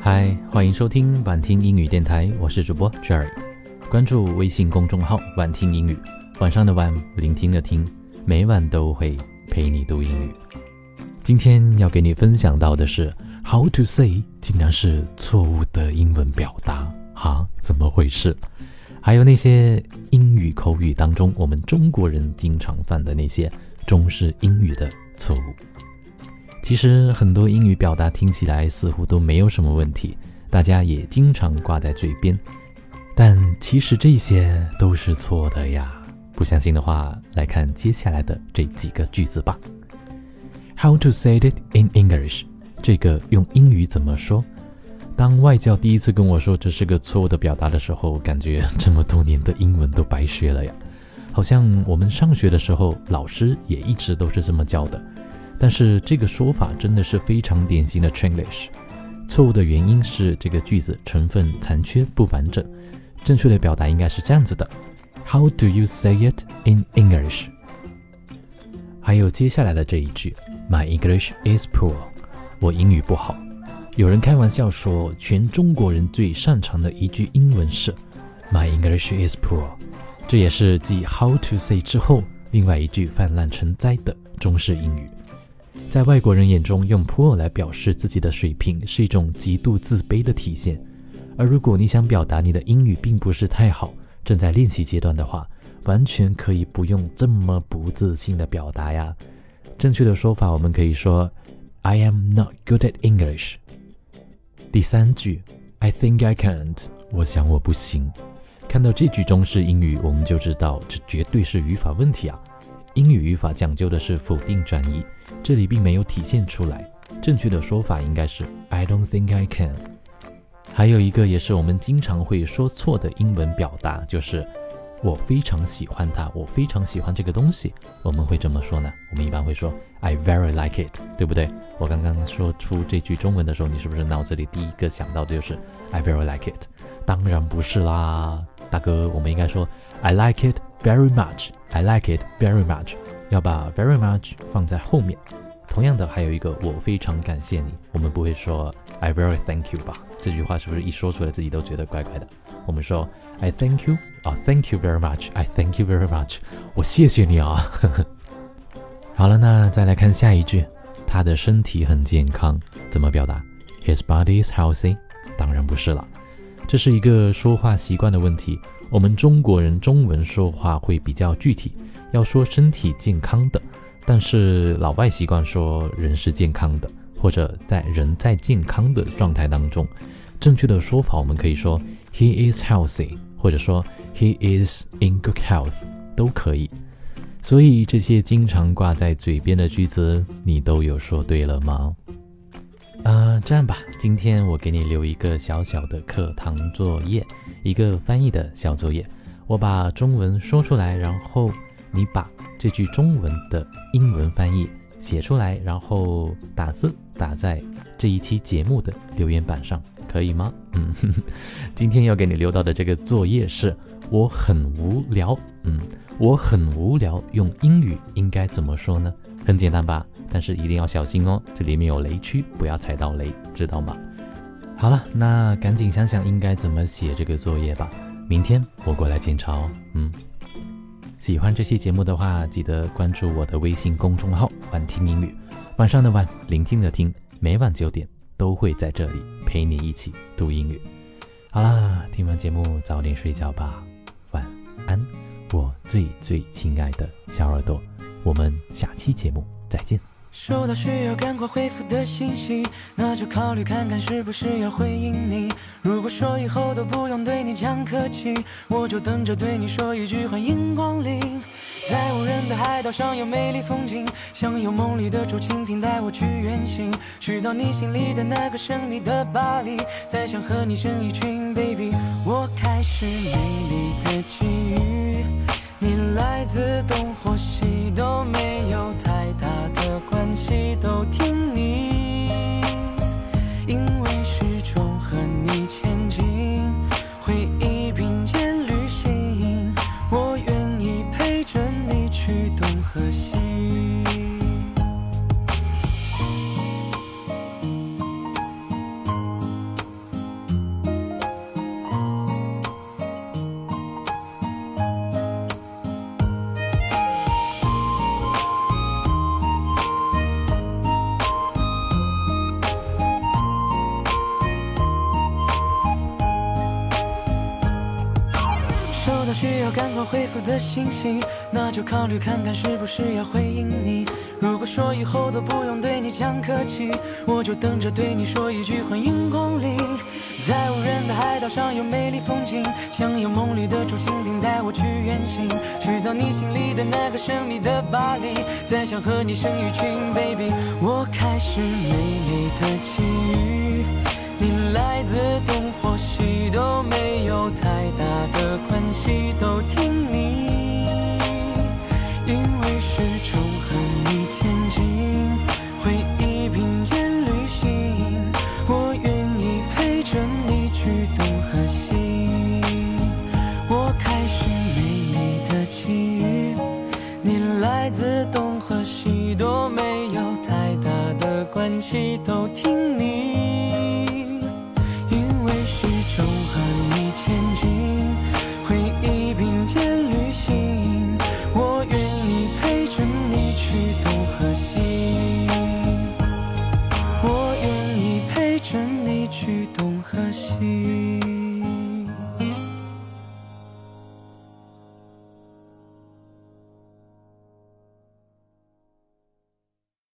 嗨，欢迎收听晚听英语电台，我是主播 Jerry。关注微信公众号“晚听英语”，晚上的晚，聆听的听，每晚都会陪你读英语。今天要给你分享到的是 “How to say” 竟然是错误的英文表达，哈，怎么回事？还有那些英语口语当中，我们中国人经常犯的那些中式英语的错误。其实很多英语表达听起来似乎都没有什么问题，大家也经常挂在嘴边，但其实这些都是错的呀。不相信的话，来看接下来的这几个句子吧。How to say it in English？这个用英语怎么说？当外教第一次跟我说这是个错误的表达的时候，感觉这么多年的英文都白学了呀。好像我们上学的时候，老师也一直都是这么教的。但是这个说法真的是非常典型的 Chinglish，错误的原因是这个句子成分残缺不完整。正确的表达应该是这样子的：How do you say it in English？还有接下来的这一句：My English is poor。我英语不好。有人开玩笑说，全中国人最擅长的一句英文是 My English is poor。这也是继 How to say 之后另外一句泛滥成灾的中式英语。在外国人眼中，用 poor 来表示自己的水平是一种极度自卑的体现。而如果你想表达你的英语并不是太好，正在练习阶段的话，完全可以不用这么不自信的表达呀。正确的说法，我们可以说 I am not good at English。第三句 I think I can't，我想我不行。看到这句中式英语，我们就知道这绝对是语法问题啊。英语语法讲究的是否定转移，这里并没有体现出来。正确的说法应该是 I don't think I can。还有一个也是我们经常会说错的英文表达，就是我非常喜欢它，我非常喜欢这个东西。我们会怎么说呢？我们一般会说 I very like it，对不对？我刚刚说出这句中文的时候，你是不是脑子里第一个想到的就是 I very like it？当然不是啦，大哥，我们应该说 I like it very much。I like it very much，要把 very much 放在后面。同样的，还有一个我非常感谢你，我们不会说 I very thank you 吧？这句话是不是一说出来自己都觉得怪怪的？我们说 I thank you 啊，thank you very much，I thank you very much，我谢谢你啊。好了，那再来看下一句，他的身体很健康，怎么表达？His body is healthy？当然不是了，这是一个说话习惯的问题。我们中国人中文说话会比较具体，要说身体健康的，但是老外习惯说人是健康的，或者在人在健康的状态当中，正确的说法我们可以说 he is healthy，或者说 he is in good health 都可以。所以这些经常挂在嘴边的句子，你都有说对了吗？啊，这样吧，今天我给你留一个小小的课堂作业，一个翻译的小作业。我把中文说出来，然后你把这句中文的英文翻译写出来，然后打字打在这一期节目的留言板上，可以吗？嗯，今天要给你留到的这个作业是：我很无聊。嗯，我很无聊，用英语应该怎么说呢？很简单吧？但是一定要小心哦，这里面有雷区，不要踩到雷，知道吗？好了，那赶紧想想应该怎么写这个作业吧。明天我过来检查哦。嗯，喜欢这期节目的话，记得关注我的微信公众号“晚听英语”，晚上的晚，聆听的听，每晚九点都会在这里陪你一起读英语。好啦，听完节目早点睡觉吧，晚安，我最最亲爱的小耳朵，我们下期节目再见。收到需要赶快回复的信息，那就考虑看看是不是要回应你。如果说以后都不用对你讲客气，我就等着对你说一句欢迎光临。在无人的海岛上有美丽风景，想有梦里的竹蜻蜓带我去远行，去到你心里的那个神秘的巴黎，再想和你生一群 baby。我开始美丽的需要赶快回复的信息，那就考虑看看是不是要回应你。如果说以后都不用对你讲客气，我就等着对你说一句欢迎光临。在无人的海岛上有美丽风景，想有梦里的竹蜻蜓带我去远行，去到你心里的那个神秘的巴黎，再想和你生一群 baby。我开始美丽的奇遇，你来自东或西都没有太大的关系，都听你，因为始终和你前进，回忆并肩旅行，我愿意陪着你去东和西。我开始美丽的奇遇，你来自东和西都没有太大的关系，都听和西。